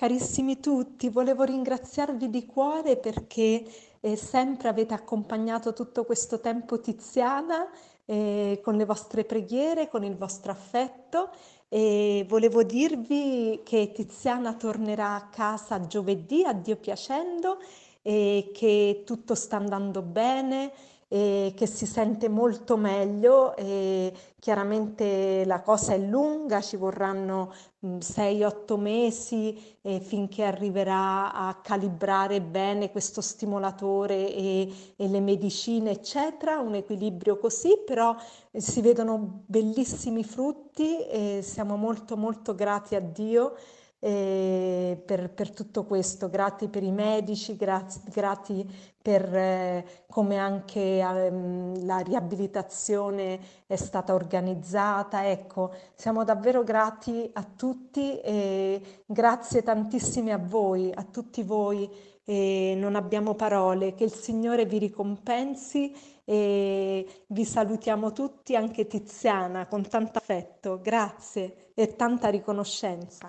Carissimi tutti, volevo ringraziarvi di cuore perché eh, sempre avete accompagnato tutto questo tempo Tiziana eh, con le vostre preghiere, con il vostro affetto e volevo dirvi che Tiziana tornerà a casa giovedì, a Dio piacendo, e che tutto sta andando bene e che si sente molto meglio e chiaramente la cosa è lunga, ci vorranno 6-8 mm, mesi eh, finché arriverà a calibrare bene questo stimolatore e, e, le medicine, eccetera, un equilibrio così, però eh, si vedono bellissimi frutti e siamo molto molto grati a Dio eh, per, per, tutto questo, grati per i medici, grati, grati per eh, come anche eh, la riabilitazione è stata organizzata. Ecco, siamo davvero grati a tutti e grazie tantissime a voi, a tutti voi. E non abbiamo parole, che il Signore vi ricompensi e vi salutiamo tutti, anche Tiziana, con tanto affetto, grazie e tanta riconoscenza.